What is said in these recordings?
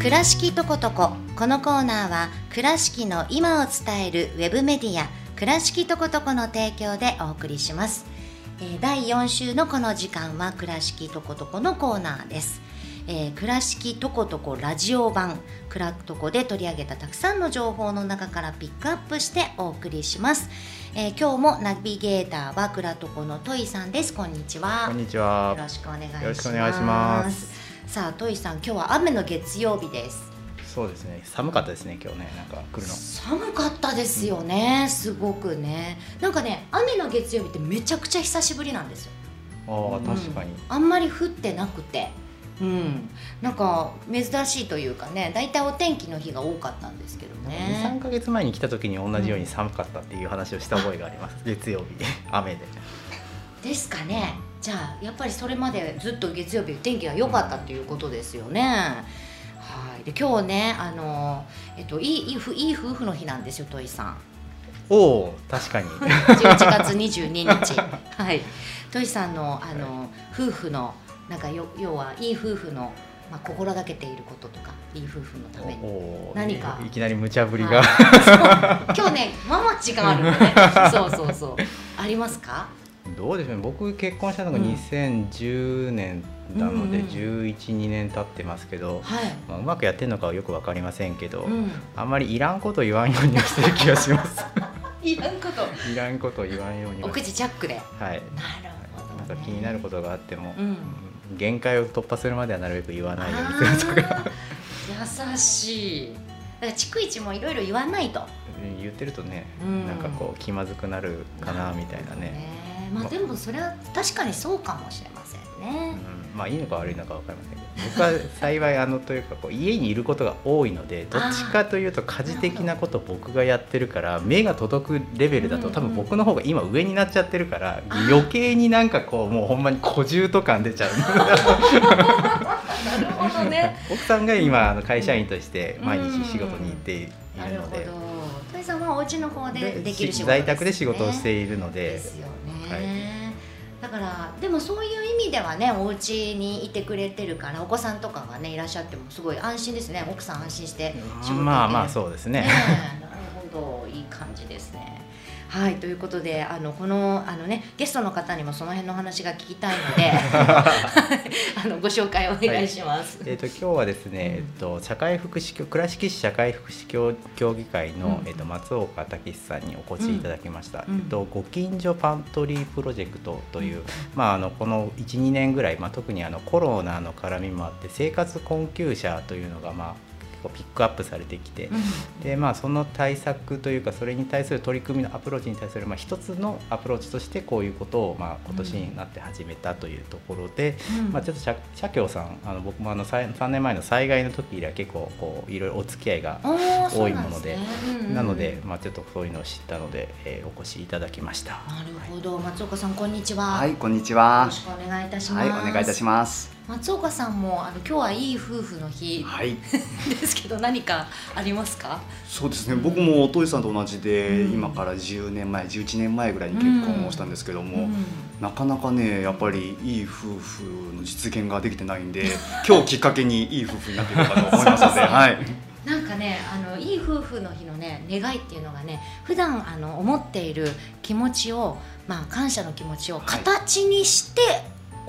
倉敷とことここのコーナーは倉敷の今を伝えるウェブメディア倉敷とことこの提供でお送りします、えー第4週のこの時間は倉敷とことこのコーナーです。えー倉敷とことこラジオ版クラとこで取り上げたたくさんの情報の中からピックアップしてお送りします、えー今日もナビゲーターはクラとこのトイさんです。こんにちは。こんにちは。よろしくお願いしますさあトイさん今日は雨の月曜日です。そうですね。寒かったですね今日ね。なんか来るの。寒かったですよね、すごくね。なんかね雨の月曜日ってめちゃくちゃ久しぶりなんですよ。ああ確かに、あんまり降ってなくて。うん。なんか珍しいというかね大体お天気の日が多かったんですけど23ねか月前に来た時に同じように寒かったっていう話をした覚えがあります、月曜日。雨でですかね。じゃあやっぱりそれまでずっと月曜日天気が良かったっていうことですよね、はい。で今日ねあのえっといいいいふいい夫婦の日なんですよトイさん。おお確かに。11月22日。はい。トイさんのあの夫婦のなんかよ要はいい夫婦の、まあ、心がけていることとかいい夫婦のために。何か？いきなり無茶ぶりが、今日ねまあまあ時間あるのね。そうそうそう。ありますか？どうでしょうね。僕結婚したのがうん。2010年なので、うんうん1112年経ってますけど、はい、まあ、うまくやってるのかはよく分かりませんけど、うん、あんまりいらんこと言わんようにはしてる気がします。いらんこと。いらんこと言わんようにおは口チャックで。はい。なるほど、ね、なんか気になることがあっても、うん。限界を突破するまではなるべく言わないようにするとか。優しい。だから逐一もいろいろ言わないと。言ってるとね、うん。なんかこう気まずくなるかなみたいなね、ねまあでもそれは確かにそうかもしれませんね、うん、まあいいのか悪いのか分かりませんけど。僕は幸いあのというかこう家にいることが多いのでどっちかというと家事的なことを僕がやってるから目が届くレベルだと多分僕の方が今上になっちゃってるから余計になんかこうもうほんまに小獣と感出ちゃう。なるほどね。奥さんが今あの会社員として毎日仕事に行っているので。さんはお家の方ででできる仕事在宅で仕事をしていいるので。ですよね、はい。だからでもそういう意味ではねお家にいてくれてるからお子さんとかがねいらっしゃってもすごい安心ですね。奥さん安心して仕事まあまあうそうですね。ねえ。なるほど。いい感じですね。はいということであのこのあの、ね、ゲストの方にもその辺の話が聞きたいので あのご紹介お願いします。えー、と今日はですね、えっと、社会福祉協倉敷市社会福祉協協議会の、うん。えっと、松岡武さんにお越しいただきました、うん。えっと、ご近所パントリープロジェクトという、まあ、あのこの12年ぐらい、まあ、特にあのコロナの絡みもあって生活困窮者というのが、まあ、結構ピックアップされてきて、うんでまあ、その対策というかそれに対する取り組みのアプローチに対する、まあ、一つのアプローチとしてこういうことを、まあ、今年になって始めたというところで、うんまあ、ちょっと社社協さんあの僕もあの 3, 3年前の災害の時以来結構こういろいろお付き合いが多いものでなんすねうんうんなので、まあ、ちょっとそういうのを知ったので、えーお越しいただきました。なるほど松岡さんこんにちは。はい、こんにちよはろ。しくお願いいたしまはす。い、お願いいたします。松岡さんもあの今日はいい夫婦の日はい、ですけど何かありますか？そうですね。僕もトイさんと同じで、うん今から10年前、11年前ぐらいに結婚をしたんですけども、うんなかなかね、やっぱりいい夫婦の実現ができてないんで、今日きっかけにいい夫婦になっていこうかと思いますので、はい。なんかねあのいい夫婦の日のね願いっていうのがね普段あの思っている気持ちをまあ感謝の気持ちを形にして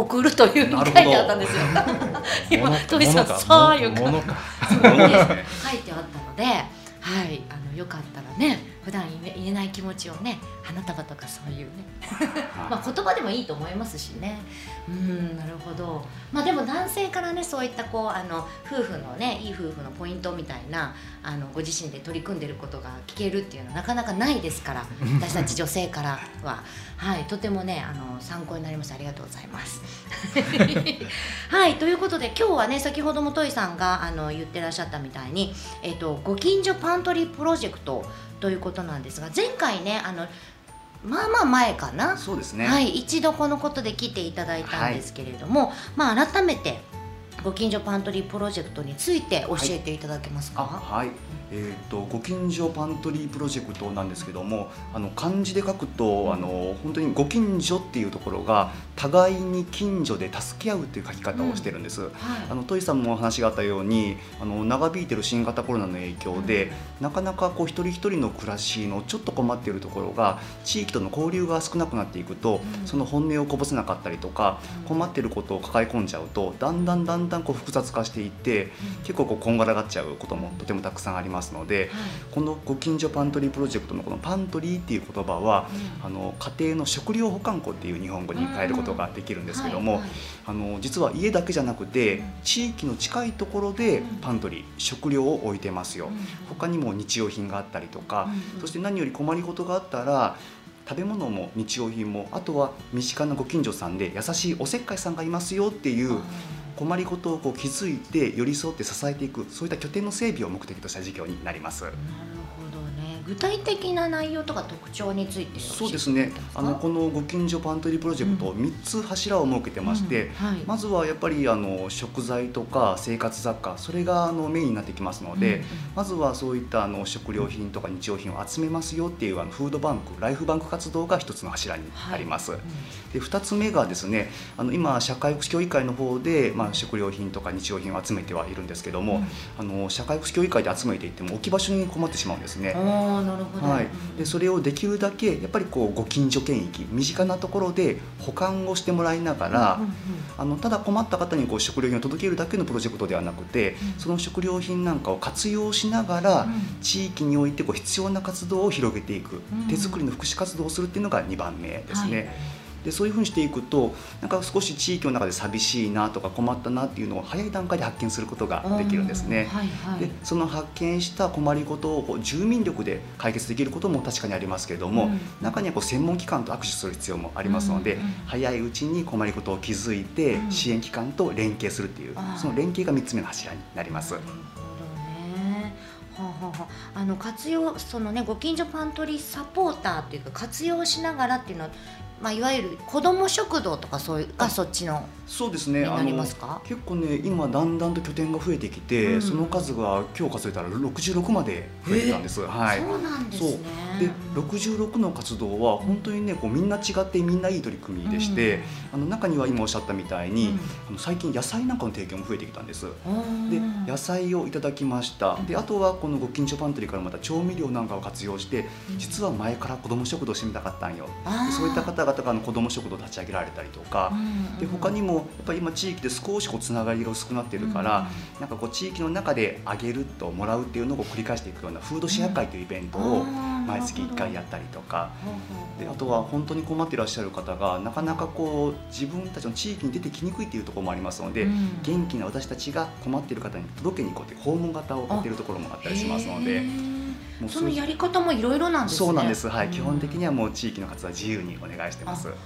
送るというふうに書いてあったんですよ。今物トイさんさあよか。書いてあったので、はい、あのよかったらね普段言えない気持ちをね花束とかそういうね。まあ言葉でもいいと思いますしね。うんなるほど。まあでも男性からねそういったこうあの夫婦のねいい夫婦のポイントみたいなあのご自身で取り組んでることが聞けるっていうのはなかなかないですから 私たち女性からは。はいとてもねあの参考になりました。ありがとうございます。はいということで今日はね先ほどもトイさんがあの言ってらっしゃったみたいに、えっとご近所パントリープロジェクトということなんですが前回ねあのまあまあ前かな、そうですね。はい、一度このことで来ていただいたんですけれども、まあ改めてご近所パントリープロジェクトについて教えていただけますあ、か。はい。えーと、ご近所パントリープロジェクトなんですけどもあの漢字で書くとあの本当にご近所っていうところが互いに近所で助け合うっていう書き方をしてるんです。うん。はい、あのトイさんもお話があったようにあの長引いてる新型コロナの影響で、うん、なかなかこう一人一人の暮らしのちょっと困っているところが地域との交流が少なくなっていくと、うん、その本音をこぼせなかったりとか困っていることを抱え込んじゃうとだんだんだんだんこう複雑化していって結構こうこんがらがっちゃうこともとてもたくさんありますので、はい、このご近所パントリープロジェクトのこのパントリーっていう言葉は、あの家庭の食料保管庫っていう日本語に変えることができるんですけども、あの実は家だけじゃなくて地域の近いところでパントリー食料を置いてますよ。他にも日用品があったりとか、そして何より困りごとがあったら食べ物も日用品もあとは身近なご近所さんで優しいおせっかいさんがいますよっていう困りごとをこう気づいて寄り添って支えていくそういった拠点の整備を目的とした事業になります。具体的な内容とか特徴についてそうですね。あのこのご近所パントリープロジェクト、うん、3つ柱を設けてまして、うん。はい、まずはやっぱりあの食材とか生活雑貨それがあのメインになってきますので、うん、まずはそういったあの食料品とか日用品を集めますよっていうあのフードバンクライフバンク活動が1つの柱になります。はい、で2つ目がですねあの今社会福祉協議会の方で、まあ、食料品とか日用品を集めてはいるんですけども、あの社会福祉協議会で集めていっても置き場所に困ってしまうんですね。あなるほど、はい。でそれをできるだけやっぱりこうご近所圏域身近なところで保管をしてもらいながら、あのただ困った方にこう食料品を届けるだけのプロジェクトではなくて、その食料品なんかを活用しながら、地域においてこう必要な活動を広げていく、手作りの福祉活動をするっていうのが2番目ですね。はいでそういうふうにしていくとなんか少し地域の中で寂しいなとか困ったなっていうのを早い段階で発見することができるんですね。はいはい、でその発見した困りごとを住民力で解決できることも確かにありますけれども、うん、中にはこう専門機関と握手する必要もありますので、うんうん、早いうちに困りごとを気づいて支援機関と連携するっていう、その連携が3つ目の柱になります。はあはあ、あ。の活用そのねご近所パントリーサポーターというか活用しながらっていうのはまあ、いわゆる子ども食堂とかそういうがそっちのそうですね。なりますか？結構ね今だんだんと拠点が増えてきて、うん、その数が今日数えたら66まで増えてたんです、はい、そうなんですねで66の活動は本当にねこうみんな違ってみんないい取り組みでして、うん、あの中には今おっしゃったみたいに、うん、あの最近野菜なんかの提供も増えてきたんです。で野菜をいただきました。であとはこのご近所パントリーからまた調味料なんかを活用して実は前から子ども食堂してみたかったんよ。そういった方々がの子ども食堂立ち上げられたりとか、で他にもやっぱり今地域で少しこうつながりが薄くなってるから、なんかこう地域の中であげるともらうっていうのを繰り返していくようなフードシェア会というイベントを毎月1回やったりとか、であとは本当に困っていらっしゃる方がなかなかこう自分たちの地域に出てきにくいっていうところもありますので、元気な私たちが困っている方に届けに行こうという訪問型をやっているところもあったりしますので。そのやり方もいろいろなんですね。そうなんです。はい、基本的にはもう地域の活動は自由にお願いしてます。なる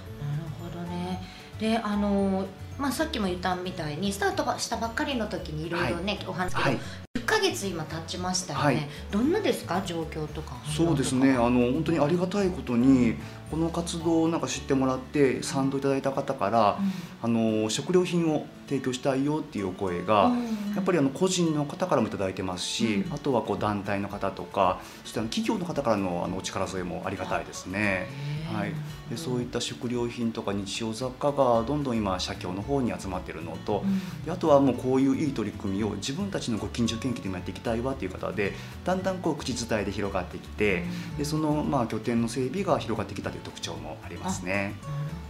ほどね。で、あのまあさっきも言ったみたいにスタートしたばっかりの時にいろいろね、はい、お話はい、10ヶ月今経ちましたよね、はい、どんなですか？状況とか。そうですね。あの本当にありがたいことにこの活動をなんか知ってもらって賛同いただいた方から、うん、あの食料品を提供したいよっていうお声が、うん、やっぱりあの個人の方からも頂いてますし、うん、あとはこう団体の方とかそしてあの企業の方からのあのお力添えもありがたいですね。はい、でそういった食料品とか日用雑貨がどんどん今社協の方に集まってるのと、あとはもうこういういい取り組みを自分たちのご近所研究でもやっていきたいわっていう方でだんだんこう口伝えで広がってきて、でそのまあ拠点の整備が広がってきたという特徴もありますね。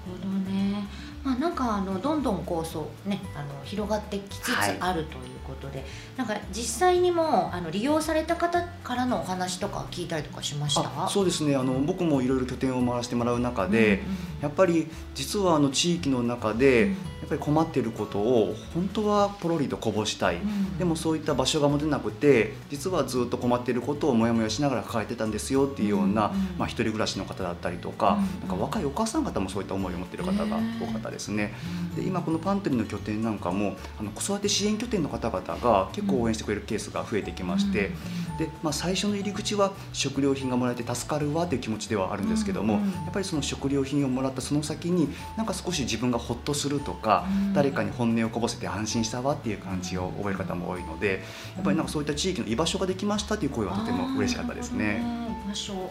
なるほどね。まあなんかあのどんどん構想ねあの広がってきつつあるということで、はい、なんか実際にもあの利用された方からのお話とか聞いたりとかしました？そうですね。あの僕もいろいろ拠点を回してもらう中で、うんうん、やっぱり実はあの地域の中で、やっぱり困っていることを本当はポロリとこぼしたい、うん、でもそういった場所が持てなくて実はずっと困っていることをもやもやしながら抱えてたんですよっていうような、まあ、一人暮らしの方だったりとかなんか若いお母さん方もそういった思いを持っている方が多かったですね。で今このパントリーの拠点なんかもあの子育て支援拠点の方々が結構応援してくれるケースが増えてきまして、でまあ、最初の入り口は食料品がもらえて助かるわという気持ちではあるんですけども、やっぱりその食料品をもらっったその先になんか少し自分がほっとするとか、誰かに本音をこぼせて安心したわっていう感じを覚える方も多いのでやっぱりなんかそういった地域の居場所ができましたという声はとても嬉しかったですね。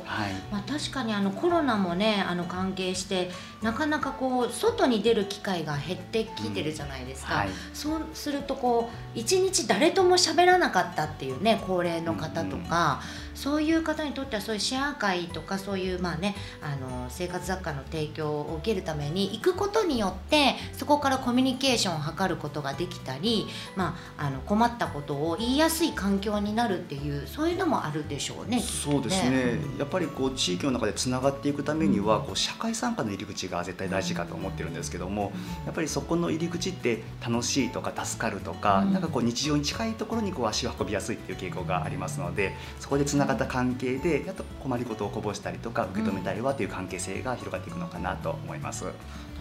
はい。まあ、確かにあのコロナもねあの関係してなかなかこう外に出る機会が減ってきてるじゃないですか、はい。そうするとこう一日誰とも喋らなかったっていうね高齢の方とか、そういう方にとってはそういうシェア会とかそういうまあねあの生活雑貨の提供を受けるために行くことによってそこからコミュニケーションを図ることができたり、まあ、あの困ったことを言いやすい環境になるっていうそういうのもあるでしょうね。そうですね、やっぱりこう地域の中でつながっていくためにはこう社会参加の入り口が絶対大事かと思ってるんですけどもやっぱりそこの入り口って楽しいとか助かるとか、うん。なんかこう日常に近いところにこう足を運びやすいっていう傾向がありますのでそこでつながった関係でやっと困りごとをこぼしたりとか受け止めたりはという関係性が広がっていくのかなと思います。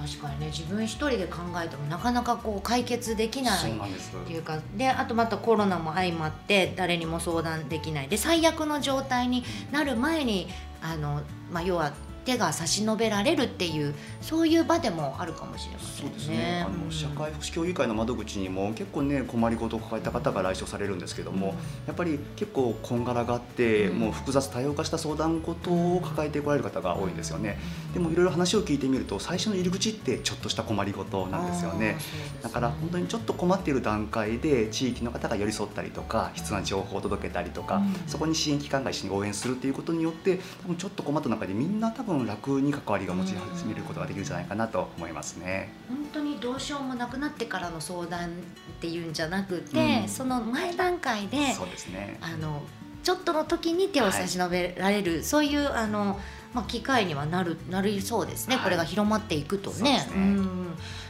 確かにね自分一人で考えてもなかなかこう解決できないっていうかであとまたコロナも相まって誰にも相談できない。で最悪の状態になる前にあの、まあ、要は手が差し伸べられるっていうそういう場でもあるかもしれませんね。そうですね、あうんの社会福祉協議会の窓口にも結構ね困りごとを抱えた方が来所されるんですけども、やっぱり結構こんがらがあって、うんもう複雑多様化した相談事を抱えてこられる方が多いんですよね。でもいろいろ話を聞いてみると最初の入り口ってちょっとした困りごとなんですよねあー。そうですだから本当にちょっと困っている段階で地域の方が寄り添ったりとか必要な情報を届けたりとか、うんそこに支援機関が一緒に応援するっていうことによって多分ちょっと困った中でみんな多分楽に関わりが持ち始めることができるんじゃないかなと思いますね。本当にどうしようもなくなってからの相談っていうんじゃなくて、うんその前段階でそうですね。あのちょっとの時に手を差し伸べられる、そういうあの、まあ、機会にはなるなりそうですね、はいこれが広まっていくとそうね。ん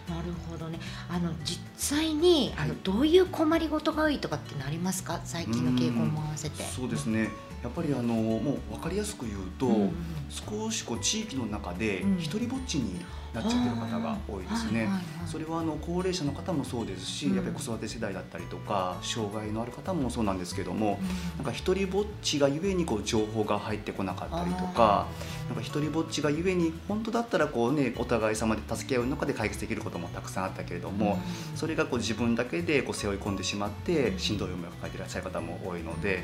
なるほどねあの実際に、あはいのどういう困りごとが多いとかってなりますか？最近の傾向も合わせて。そうですね。やっぱりあのもう分かりやすく言うと、うん少しこう地域の中でうん一人ぼっちになっちゃってる方が多いですね。それはあの高齢者の方もそうですし、うんやっぱり子育て世代だったりとか障害のある方もそうなんですけども、うんなんか一人ぼっちがゆえにこう情報が入ってこなかったりとか。なんか一人ぼっちがゆえに本当だったらこうねお互い様で助け合う中で解決できることもたくさんあったけれども、それがこう自分だけでこう背負い込んでしまってしんどい思いを抱えていらっしゃる方も多いので。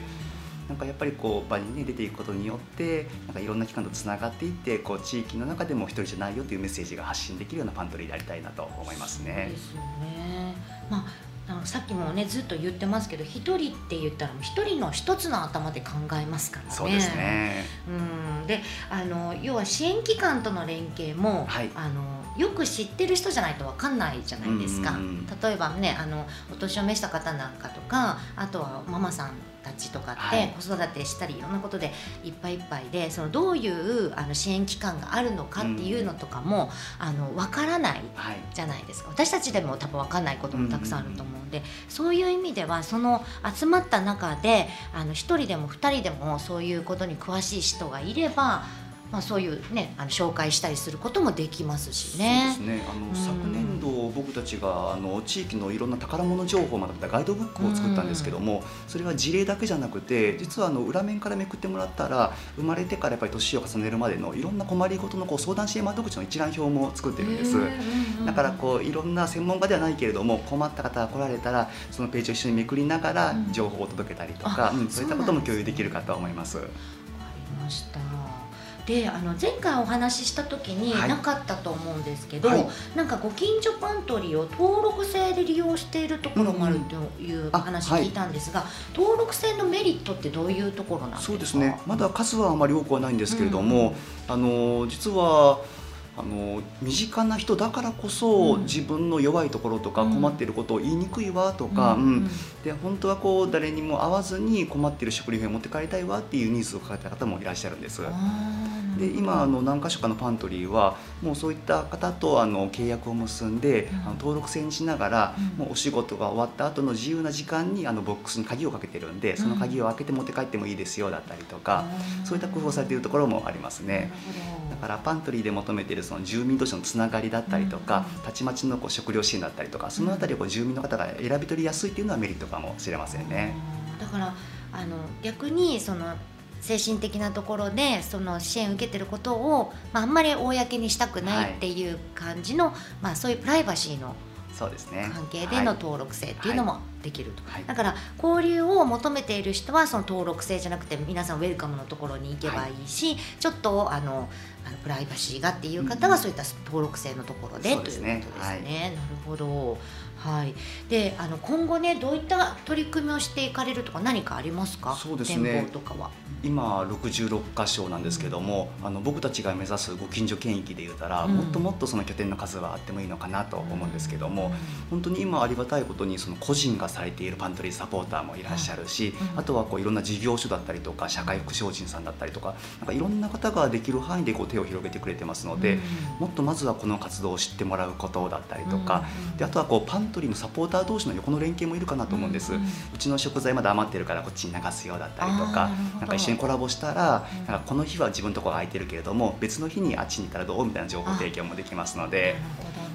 なんかやっぱりこう場に、ね、出ていくことによってなんかいろんな機関とつながっていってこう地域の中でも一人じゃないよというメッセージが発信できるようなパントリーでありたいなと思いますそうねで。すよね。まああのさっきもねずっと言ってますけど一人って言ったら一人の一つの頭で考えますからね。そうですね。うん、であの要は支援機関との連携も、はいあのよく知ってる人じゃないと分かんないじゃないですか、うんうんうん。例えばねあのお年を召した方なんかとかあとはママさんたちとかって、はい。子育てしたりいろんなことでいっぱいいっぱいでそのどういうあの支援機関があるのかっていうのとかも、あの分からないはいじゃないですか。私たちでも多分分かんないこともたくさんあると思うんで、そういう意味ではその集まった中であの1人でも2人でもそういうことに詳しい人がいれば、まあ、そういうねあの紹介したりすることもできますしね。そうですね。あの、うん昨年度僕たちがあの地域のいろんな宝物情報をまとめたガイドブックを作ったんですけども、それは事例だけじゃなくて、実はあの裏面からめくってもらったら生まれてからやっぱり年を重ねるまでのいろんな困りごとのこう相談支援窓口の一覧表も作ってるんです。だからこういろんな専門家ではないけれども困った方が来られたらそのページを一緒にめくりながらうん情報を届けたりとか、あうんそういったことも共有できるかと思います。わかりましたであの前回お話しした時にはい。なかったと思うんですけど、はい。なんかご近所パントリーを登録制で利用しているところもあるという話聞いたんですが、登録制のメリットってどういうところなんですか？そうですね。まだ数はあまり多くはないんですけれども、あの実はあの身近な人だからこそ、うん。自分の弱いところとかうん。困っていることを言いにくいわとか、うん。うん。で本当はこう誰にも会わずに困っている食料品を持って帰りたいわっていうニーズを抱えた方もいらっしゃるんです。で今あの何か所かのパントリーはもうそういった方とあの契約を結んで、うん。あの登録制にしながら、うん。もうお仕事が終わった後の自由な時間にあのボックスに鍵をかけてるんでその鍵を開けて持って帰ってもいいですよだったりとか、そういった工夫をされているところもありますね。だからパントリーで求めているその住民同士のつながりだったりとか、うんたちまちのこう食料支援だったりとかそのあたりをこう住民の方が選び取りやすいっていうのはメリットかもしれませんね。だからあの逆にその精神的なところでその支援を受けてることを、まあ、あんまり公にしたくないっていう感じの、まあ、そういうプライバシーのそうですね。関係での登録制っていうのもできると、はい。だから交流を求めている人はその登録制じゃなくて皆さんウェルカムのところに行けばいいし、ちょっとあのあのプライバシーがっていう方はそういった登録制のところで、そうですねということですね。なるほど。はい、であの今後ねどういった取り組みをしていかれるとか何かありますか？そうですね。とかは。今66箇所なんですけども、あの僕たちが目指すご近所圏域で言うたら、うん。もっともっとその拠点の数はあってもいいのかなと思うんですけども、本当に今ありがたいことにその個人がされているパントリーサポーターもいらっしゃるし、うん。あとはこういろんな事業所だったりとか社会福祉法人さんだったりとかなんかいろんな方ができる範囲でこう手を広げてくれてますので、うんもっとまずはこの活動を知ってもらうことだったりとか、うんであとはこうパントリーのサポーター同士の横の連携もいるかなと思うんです。ううんちの食材まだ余ってるからこっちに流すよだったりとかなんか一緒にコラボしたら、うんなんかこの日は自分のところが空いてるけれども別の日にあっちに行ったらどうみたいな情報提供もできますので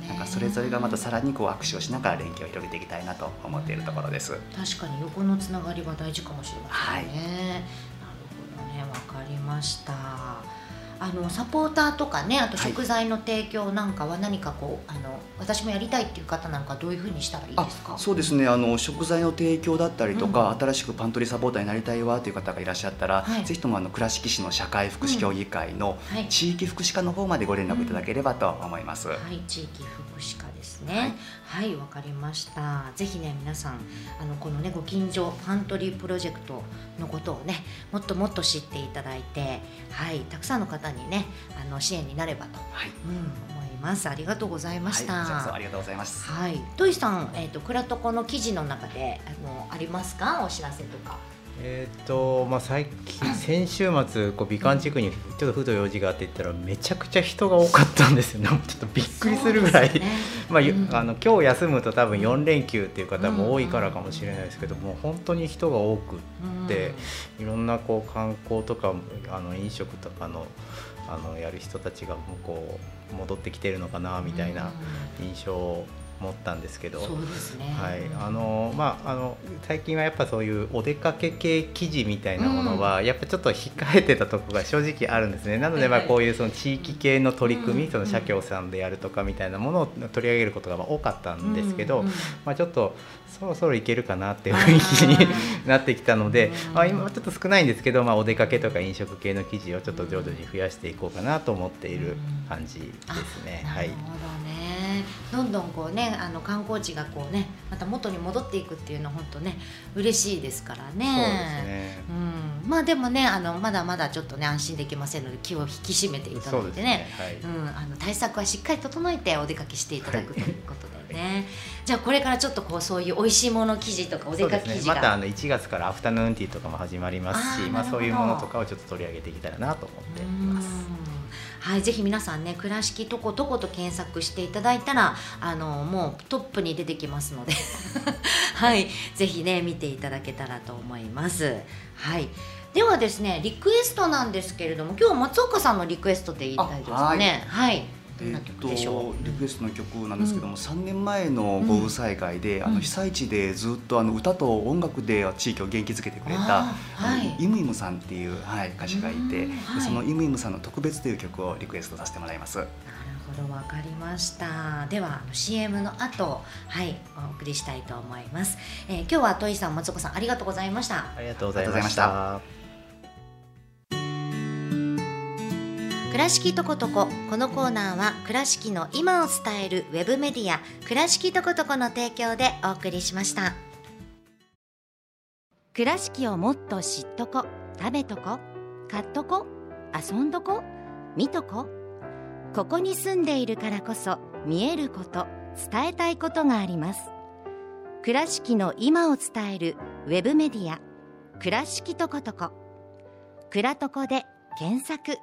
なんかそれぞれがまたさらにこう握手をしながら連携を広げていきたいなと思っているところです。確かに横のつながりは大事かもしれませんね。はいなるほどね、わかりました。あのサポーターとかね、あとはい食材の提供なんかは何かこう、あの私もやりたいっていう方なんかどういうふうにしたらいいあですか？そうですねあの食材の提供だったりとか、新しくパントリーサポーターになりたいわという方がいらっしゃったら、はいぜひともあの倉敷市の社会福祉協議会のはい。地域福祉課の方までご連絡いただければと思います。はい、地域福祉課ですね。はい、わ、かりました。ぜひね、皆さん、あのこのね、ご近所パントリープロジェクトのことをね、もっともっと知っていただいて、はい、たくさんの方にね、あの支援になればと、はい、うん、思います。ありがとうございました。はい、ありがとうございます。はい、トイさん、えっ、と、クラトコの記事の中で、あの、ありますか、お知らせとか。えーっとまあ、最近 先週末こう美観地区にちょっとふと用事があって言ったらめちゃくちゃ人が多かったんですよ。ねちょっとびっくりするぐらい、ね。まあゆうん。あの今日休むと多分4連休っていう方も多いからかもしれないですけども本当に人が多くでいろんなこう観光とかあの飲食とかのあのやる人たちがもうこう戻ってきてるのかなみたいな印象を持ったんですけど。はい、あのまああの最近はやっぱそういうお出かけ系記事みたいなものは、やっぱちょっと控えてたところが正直あるんですね。なのでまあはいこういうその地域系の取り組み、うんその社協さんでやるとかみたいなものを取り上げることがまあ多かったんですけど、うんうんまあ、ちょっとそろそろいけるかなっていう雰囲気になってきたので、うんまあ、今はちょっと少ないんですけど、まあ、お出かけとか飲食系の記事をちょっと徐々に増やしていこうかなと思っている感じですね。はい。なるほどんどんこうね、あの観光地がこうね、また元に戻っていくっていうのは本当ね、嬉しいですからね。そうですね。うん、まあでもね、あのまだまだちょっとね安心できませんので気を引き締めていただいてね。はい。うん、あの対策はしっかり整えてお出かけしていただくということでね、じゃあこれからちょっとこうそういう美味しいもの記事とかお出かけ記事が、またあの1月からアフタヌーンティーとかも始まりますしまあ、そういうものとかをちょっと取り上げていけたらなと思っています。うんはい、ぜひ皆さんね、倉敷とことこと検索していただいたら、あのもうトップに出てきますので、はい、ぜひね見ていただけたらと思います。はい。ではですね、リクエストなんですけれども、今日は松岡さんのリクエストでいい大丈夫ですかね。はい。どんなえー曲でしょう？とリクエストの曲なんですけども、うん。3年前の豪雨災害で、あうん。の被災地でずっとあの歌と音楽で地域を元気づけてくれたはい。イムイムさんっていう、はい、歌手がいて、はい。そのイムイムさんの特別という曲をリクエストさせてもらいます。なるほどわかりました。ではあの CM の後はいお送りしたいと思います、えー今日はトイさん松岡さんありがとうございました。ありがとうございました。倉敷とことここのコーナーは倉敷の今を伝えるウェブメディア倉敷とことこの提供でお送りしました。倉敷をもっと知っとこ食べとこ買っとこ遊んどこ見とこ。ここに住んでいるからこそ見えること伝えたいことがあります。倉敷の今を伝えるウェブメディア倉敷とことこ倉とこで検索。